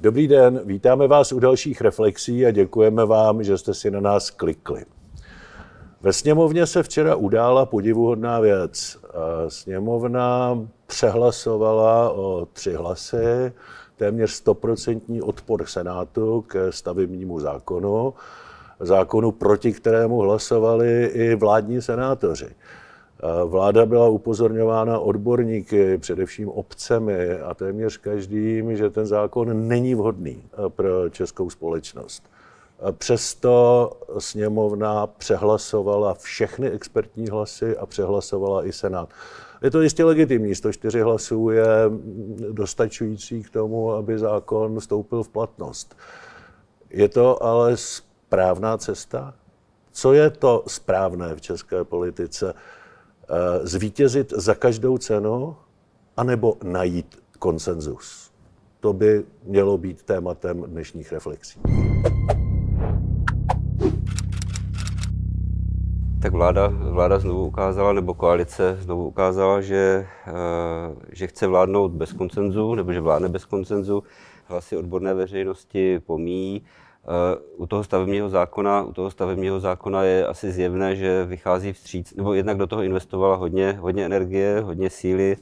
Dobrý den, vítáme vás u dalších reflexí a děkujeme vám, že jste si na nás klikli. Ve sněmovně se včera udála podivuhodná věc. Sněmovna přehlasovala o tři hlasy téměř stoprocentní odpor Senátu k stavebnímu zákonu, zákonu, proti kterému hlasovali i vládní senátoři. Vláda byla upozorňována odborníky, především obcemi a téměř každým, že ten zákon není vhodný pro českou společnost. Přesto sněmovna přehlasovala všechny expertní hlasy a přehlasovala i Senát. Je to jistě legitimní, 104 hlasů je dostačující k tomu, aby zákon vstoupil v platnost. Je to ale správná cesta? Co je to správné v české politice? Eh, zvítězit za každou cenu, anebo najít konsenzus? To by mělo být tématem dnešních reflexí. Tak vláda, vláda znovu ukázala, nebo koalice znovu ukázala, že, eh, že chce vládnout bez koncenzu, nebo že vládne bez koncenzu. Hlasy odborné veřejnosti pomíjí. Eh, u toho stavebního zákona, u toho stavebního zákona je asi zjevné, že vychází vstříc, nebo jednak do toho investovala hodně, hodně energie, hodně síly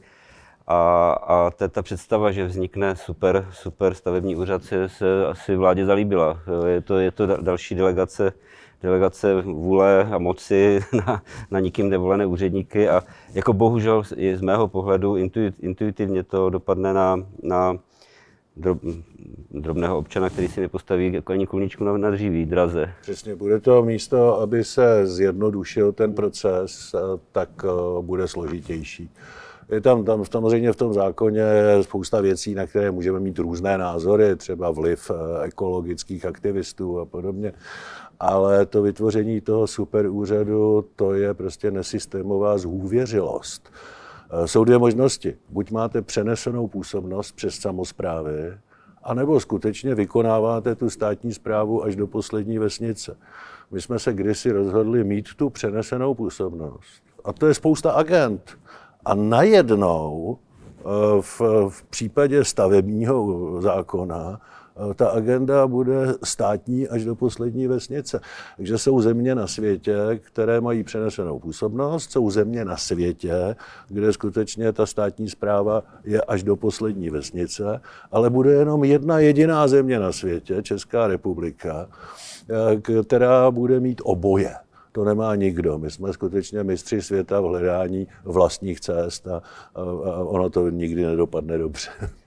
a, a ta, ta představa, že vznikne super, super stavební úřad, se, se asi vládě zalíbila. Je to, je to další delegace delegace vůle a moci na, na nikým nevolené úředníky a jako bohužel z mého pohledu intuitivně to dopadne na, na drob, drobného občana, který si nepostaví jako ani kulničku na, na dříví, draze. Přesně, bude to místo, aby se zjednodušil ten proces, tak eh, bude složitější. Je tam, tam samozřejmě v tom zákoně je spousta věcí, na které můžeme mít různé názory, třeba vliv eh, ekologických aktivistů a podobně. Ale to vytvoření toho superúřadu, to je prostě nesystémová zhůvěřilost. Eh, jsou dvě možnosti. Buď máte přenesenou působnost přes samozprávy, anebo skutečně vykonáváte tu státní zprávu až do poslední vesnice. My jsme se kdysi rozhodli mít tu přenesenou působnost. A to je spousta agent. A najednou eh, v, v případě stavebního zákona ta agenda bude státní až do poslední vesnice. Takže jsou země na světě, které mají přenesenou působnost, jsou země na světě, kde skutečně ta státní zpráva je až do poslední vesnice, ale bude jenom jedna jediná země na světě, Česká republika, eh, která bude mít oboje. To nemá nikdo. My jsme skutečně mistři světa v hledání vlastních cest a ono to nikdy nedopadne dobře.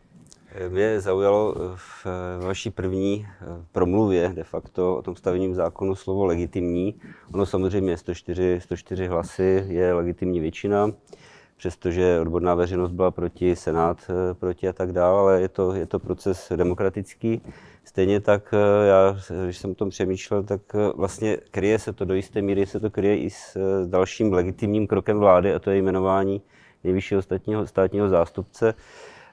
Mě zaujalo v vaší první eh, promluvě de facto o tom stavebním zákonu slovo legitimní. Ono samozřejmě 104, 104 hlasy je legitimní většina, přestože odborná veřejnost byla proti, Senát eh, proti a tak dále, ale je to, je to proces demokratický. Stejně tak eh, já, když jsem o tom přemýšlel, tak vlastně kryje se to do jisté míry, se to kryje i s dalším legitimním krokem vlády, a to je jmenování nejvyššího státního, státního zástupce.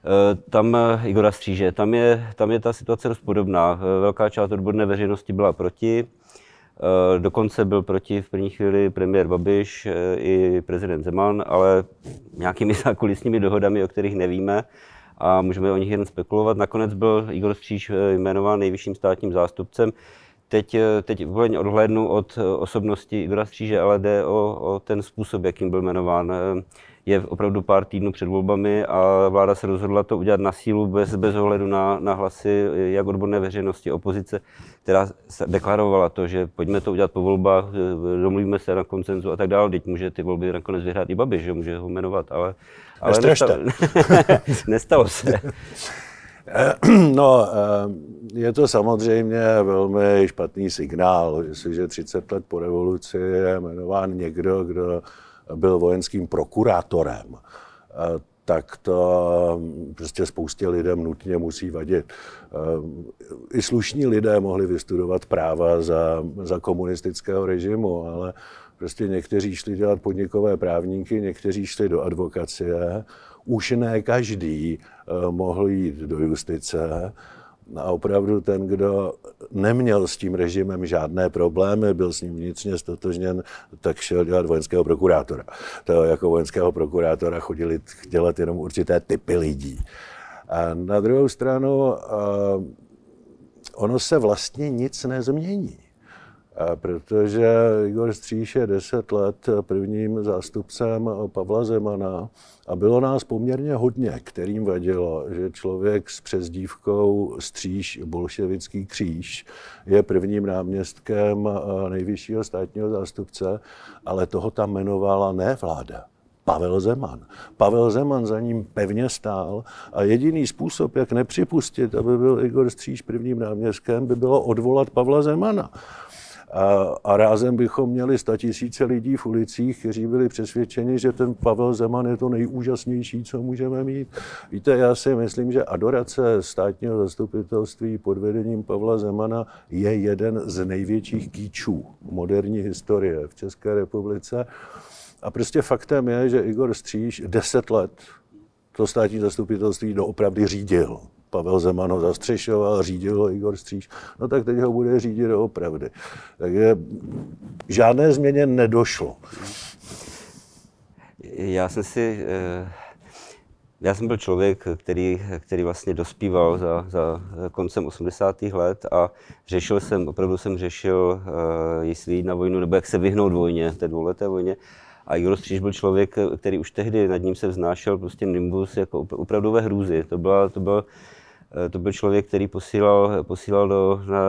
Eh, tam eh, Igora Stříže, tam je, tam je ta situace dost podobná. Eh, velká část odborné veřejnosti byla proti, Dokonce byl proti v první chvíli premiér Babiš i prezident Zeman, ale nějakými zákulisními dohodami, o kterých nevíme a můžeme o nich jen spekulovat. Nakonec byl Igor Stříž jmenován nejvyšším státním zástupcem. Teď, teď úplně odhlédnu od osobnosti Igora Stříže, ale jde o, o ten způsob, jakým byl jmenován je opravdu pár týdnů před volbami a vláda se rozhodla to udělat na sílu bez, bez ohledu na, na hlasy jak odborné veřejnosti, opozice, která deklarovala to, že pojďme to udělat po volbách, domluvíme se na koncenzu a tak dále. Teď může ty volby nakonec vyhrát i Babiš, že může ho jmenovat, ale, ale nestalo, nestalo se. No, eh, je to samozřejmě velmi špatný signál, jestliže 30 let po revoluci je jmenován někdo, kdo byl vojenským prokurátorem, eh, tak to prostě spoustě lidem nutně musí vadit. Eh, I slušní lidé mohli vystudovat práva za, za komunistického režimu, ale prostě někteří šli dělat podnikové právníky, někteří šli do advokacie, už ne každý eh, mohl jít do justice a opravdu ten, kdo neměl s tím režimem žádné problémy, byl s ním vnitřně stotožněn, tak šel dělat vojenského prokurátora. To jako vojenského prokurátora chodili dělat jenom určité typy lidí. A na druhou stranu ono se vlastně nic nezmění. Protože Igor Stříš je deset let prvním zástupcem Pavla Zemana a bylo nás poměrně hodně, kterým vadilo, že člověk s přezdívkou Stříž, bolševický kříž, je prvním náměstkem nejvyššího státního zástupce, ale toho tam jmenovala ne vláda, Pavel Zeman. Pavel Zeman za ním pevně stál a jediný způsob, jak nepřipustit, aby byl Igor Stříž prvním náměstkem, by bylo odvolat Pavla Zemana. A, a rázem bychom měli tisíce lidí v ulicích, kteří byli přesvědčeni, že ten Pavel Zeman je to nejúžasnější, co můžeme mít. Víte, já si myslím, že adorace státního zastupitelství pod vedením Pavla Zemana je jeden z největších kýčů moderní historie v České republice. A prostě faktem je, že Igor Stříž deset let to státní zastupitelství doopravdy řídil. Pavel Zeman ho zastřešoval, řídil ho Igor Stříž, no tak teď ho bude řídit doopravdy. Takže žádné změně nedošlo. Já jsem si, eh, já jsem byl člověk, který, který vlastně dospíval za, za koncem 80. let a řešil jsem, opravdu jsem řešil, eh, jestli jít na vojnu, nebo jak se vyhnout vojně, té dvouleté vojně. A Igor Stříž byl člověk, který už tehdy nad ním se vznášel prostě nimbus jako opravdové hrůzy. To, byla, to byl Eh, to byl člověk, který posílal, posílal do, na,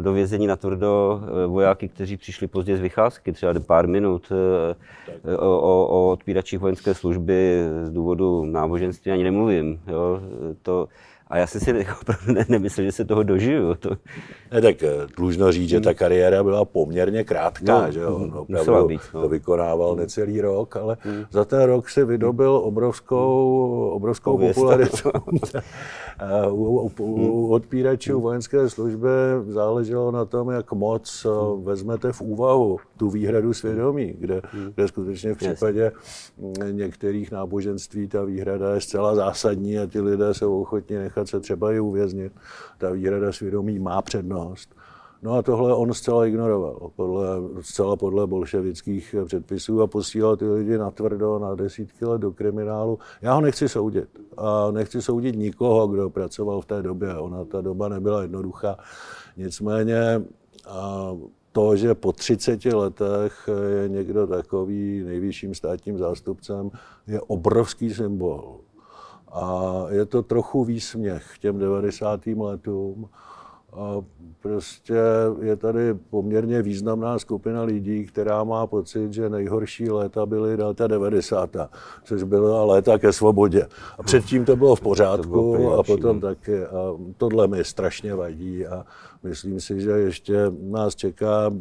do vězení na tvrdo eh, vojáky, kteří přišli pozdě z vycházky, třeba pár minut eh, o, o, o odpíračích vojenské služby z důvodu náboženství ani nemluvím. Jo. To, a já jsem si opravdu ne, nemyslel, že se toho dožiju. To... Ne, tak dlužno říct, že ta kariéra byla poměrně krátká, no, že on opravdu být, no. to vykonával necelý rok, ale hmm. za ten rok si vydobil obrovskou, obrovskou popularitu. u, u, u odpíračů vojenské služby záleželo na tom, jak moc hmm. vezmete v úvahu tu výhradu svědomí, kde, hmm. kde skutečně v případě některých náboženství ta výhrada je zcela zásadní a ti lidé jsou ochotni nechat se třeba i uvěznit. Ta výhrada svědomí má přednost. No a tohle on zcela ignoroval, podle, zcela podle bolševických předpisů a posílal ty lidi na tvrdo na desítky let do kriminálu. Já ho nechci soudit a nechci soudit nikoho, kdo pracoval v té době. Ona ta doba nebyla jednoduchá. Nicméně a to, že po 30 letech je někdo takový nejvyšším státním zástupcem, je obrovský symbol. A je to trochu výsměch těm 90. letům, a prostě je tady poměrně významná skupina lidí, která má pocit, že nejhorší léta byly léta 90. což byla léta ke svobodě. A předtím to bylo v pořádku bylo a potom taky. A tohle mi strašně vadí a myslím si, že ještě nás čeká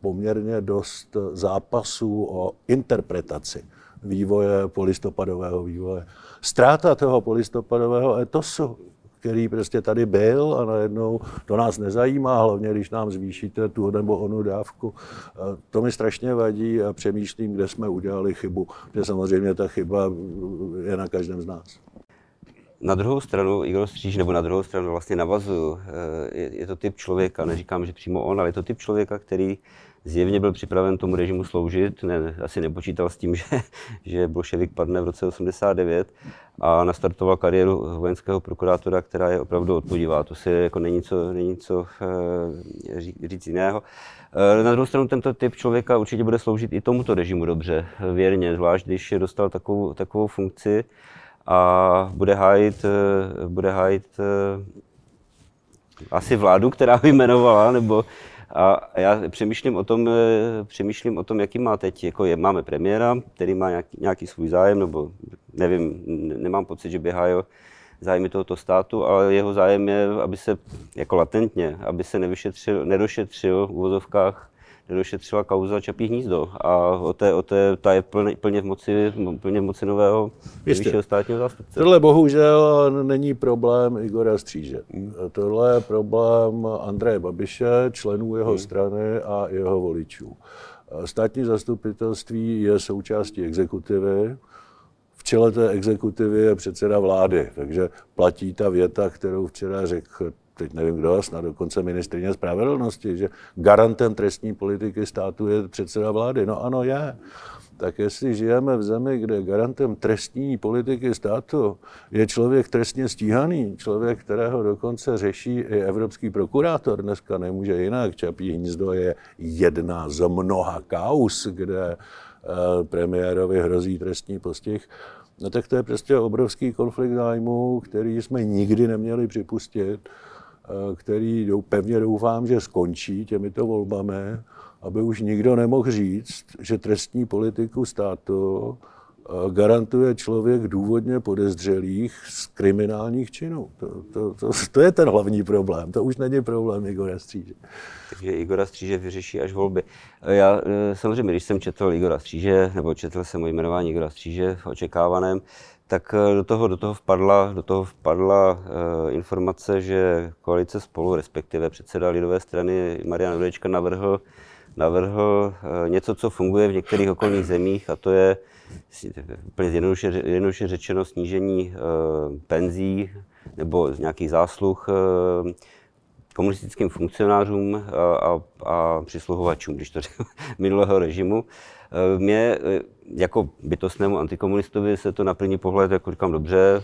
poměrně dost zápasů o interpretaci vývoje polistopadového vývoje. Ztráta toho polistopadového etosu který prostě tady byl a najednou to nás nezajímá, hlavně když nám zvýšíte tu nebo onu dávku. To mi strašně vadí a přemýšlím, kde jsme udělali chybu. Protože samozřejmě ta chyba je na každém z nás. Na druhou stranu Igor Stříž, nebo na druhou stranu vlastně navazuju, eh, je, je to typ člověka, neříkám, že přímo on, ale je to typ člověka, který zjevně byl připraven tomu režimu sloužit, ne, asi nepočítal s tím, že, že bolševik padne v roce 89 a nastartoval kariéru vojenského prokurátora, která je opravdu odpodivá. To si jako není co, není co e, říct jiného. E, na druhou stranu tento typ člověka určitě bude sloužit i tomuto režimu dobře, věrně, zvlášť když dostal takovou, takovou funkci a bude hájit, eh, bude hájit asi vládu, která by jmenovala, nebo a já přemýšlím o tom, eh, přemýšlím o tom, jaký má teď, jako je, máme premiéra, který má nějaký, nějaký svůj zájem, nebo nevím, nemám pocit, že by hájil zájmy tohoto státu, ale jeho zájem je, aby se jako latentně, aby se nevyšetřil, nedošetřil v uvozovkách nedošetřila kauza Čapí hnízdo a o té, o té, ta je plně, plně, v moci, plně v moci nového vyššího státního zástupce. Tohle bohužel není problém Igora Stříže. Hmm. Tohle je problém Andreje Babiše, členů jeho hmm. strany a jeho voličů. Státní zastupitelství je součástí exekutivy, v čele té exekutivy je předseda vlády, takže platí ta věta, kterou včera řekl teď nevím kdo, snad dokonce ministrině spravedlnosti, že garantem trestní politiky státu je předseda vlády. No ano, je. Tak jestli žijeme v zemi, kde garantem trestní politiky státu je člověk trestně stíhaný, člověk, kterého dokonce řeší i evropský prokurátor, dneska nemůže jinak, Čapí hnízdo je jedna z mnoha kaus, kde eh, premiérovi hrozí trestní postih, no tak to je prostě obrovský konflikt zájmů, který jsme nikdy neměli připustit, který pevně doufám, že skončí těmito volbami aby už nikdo nemohl říct, že trestní politiku státu eh, garantuje člověk důvodně podezřelých z kriminálních činů. To, to, to, to je ten hlavní problém. To už není problém Igora Stříže. Takže Igora Stříže vyřeší až volby. Já eh, samozřejmě, když jsem četl Igora Stříže, nebo četl jsem o jmenování Igora Stříže v očekávaném, tak eh, do toho, do toho vpadla, do toho vpadla uh, informace, že koalice spolu, respektive předseda lidové strany Marian Jurečka navrhl navrhl eh, něco, co funguje v některých okolních zemích, a to je úplně jednoduše, jednoduše řečeno snížení eh, penzí nebo z nějakých zásluh eh, komunistickým funkcionářům a, a, a přisluhovačům, když to řeknu, minulého režimu. Mě jako bytostnému antikomunistovi se to na první pohled, jako říkám, dobře,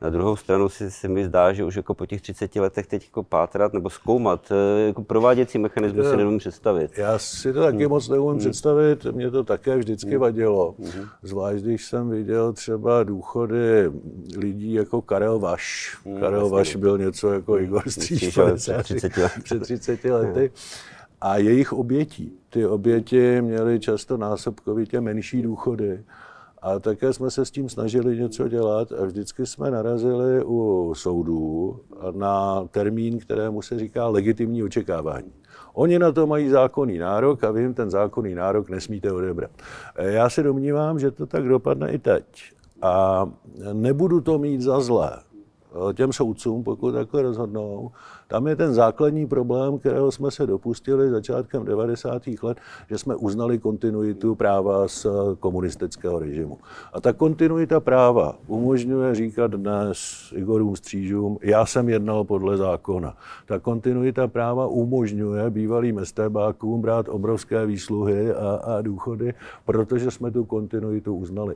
na druhou stranu si, si mi zdá, že už jako po těch 30 letech teď jako pátrat nebo zkoumat, eh, jako prováděcí mechanismus si neumím představit. Já si to taky hmm. moc neumím hmm. představit, mě to také vždycky hmm. vadilo. Hmm. Zvlášť, když jsem viděl třeba důchody lidí jako Karel Vaš. Hmm, Karel. Vaš byl něco jako hmm. Igor Stříž před 30 lety. Před 30 lety. A jejich obětí. Ty oběti měly často násobkovitě menší důchody a také jsme se s tím snažili něco dělat a vždycky jsme narazili u soudů na termín, kterému se říká legitimní očekávání. Oni na to mají zákonný nárok a vy jim ten zákonný nárok nesmíte odebrat. Já si domnívám, že to tak dopadne i teď. A nebudu to mít za zlé těm soudcům, pokud takhle rozhodnou, tam je ten základní problém, kterého jsme se dopustili začátkem 90. let, že jsme uznali kontinuitu práva z komunistického režimu. A ta kontinuita práva umožňuje říkat dnes Igorům Střížům, já jsem jednal podle zákona. Ta kontinuita práva umožňuje bývalým estébákům brát obrovské výsluhy a, a důchody, protože jsme tu kontinuitu uznali.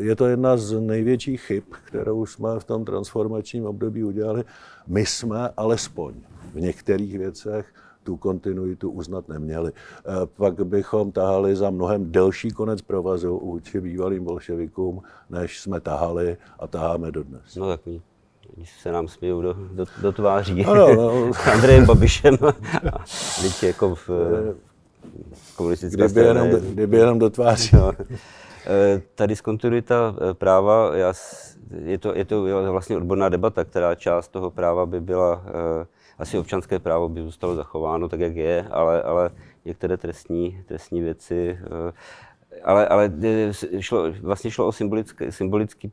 Je to jedna z největších chyb, kterou jsme v tom transformačním období udělali. My jsme alespoň v některých věcech tu kontinuitu uznat neměli. Eh, pak bychom tahali za mnohem delší konec provazu vůči bývalým bolševikům, než jsme tahali a taháme dodnes. No takový když se nám smějou do, do, do tváří ano, no. Andrejem Babišem. Teď jako v eh, komunistické kdyby, jenom, kdyby jenom do tváří. No. Eh, ta diskontinuita práva, já je to, je to vlastně odborná debata, která část toho práva by byla, eh, asi občanské právo by zůstalo zachováno tak, jak je, ale, ale některé trestní, trestní věci, eh, ale, ale šlo, vlastně šlo o symbolické, symbolický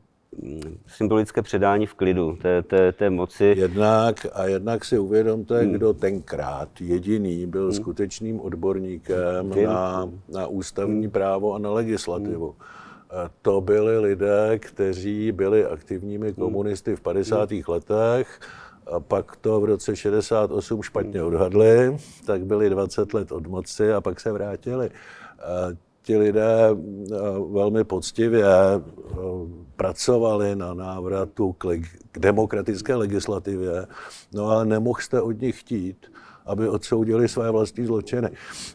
symbolické předání v klidu té, té, té moci. Jednak a jednak si uvědomte, hmm. kdo tenkrát jediný byl hmm. skutečným odborníkem hmm. na, na ústavní hmm. právo a na legislativu. Hmm to byli lidé, kteří byli aktivními hmm. komunisty v 50. Hmm. letech, a pak to v roce 68 špatně odhadli, tak byli 20 let od moci a pak se vrátili. A ti lidé velmi poctivě pracovali na návratu k, k demokratické legislativě, no ale nemohl jste od nich chtít, aby odsoudili své vlastní zločiny.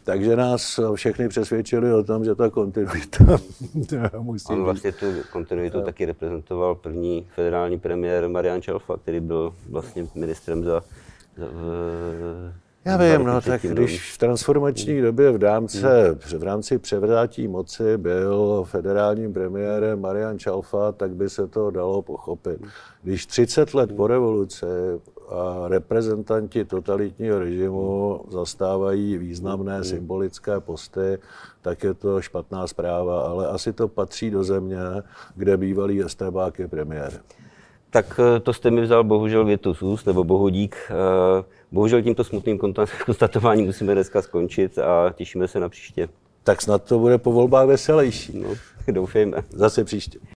Takže nás všechny přesvědčili o tom, že ta kontinuita musí On vlastně tu kontinuitu no. taky reprezentoval první federální premiér Marian Čelfa, který byl vlastně ministrem za, za v, já vím, no tak když v transformační době v, dámce, v rámci převrátí moci byl federálním premiérem Marian Čalfa, tak by se to dalo pochopit. Když 30 let po revoluci a reprezentanti totalitního režimu zastávají významné symbolické posty, tak je to špatná zpráva, ale asi to patří do země, kde bývalý estébák je premiér. Tak eh, to jste mi vzal bohužel větu z úst, nebo bohudík. Eh, bohužel tímto smutným konstatováním musíme dneska skončit a těšíme se na příště. Tak snad to bude po volbách veselější. No, doufejme. Zase příště.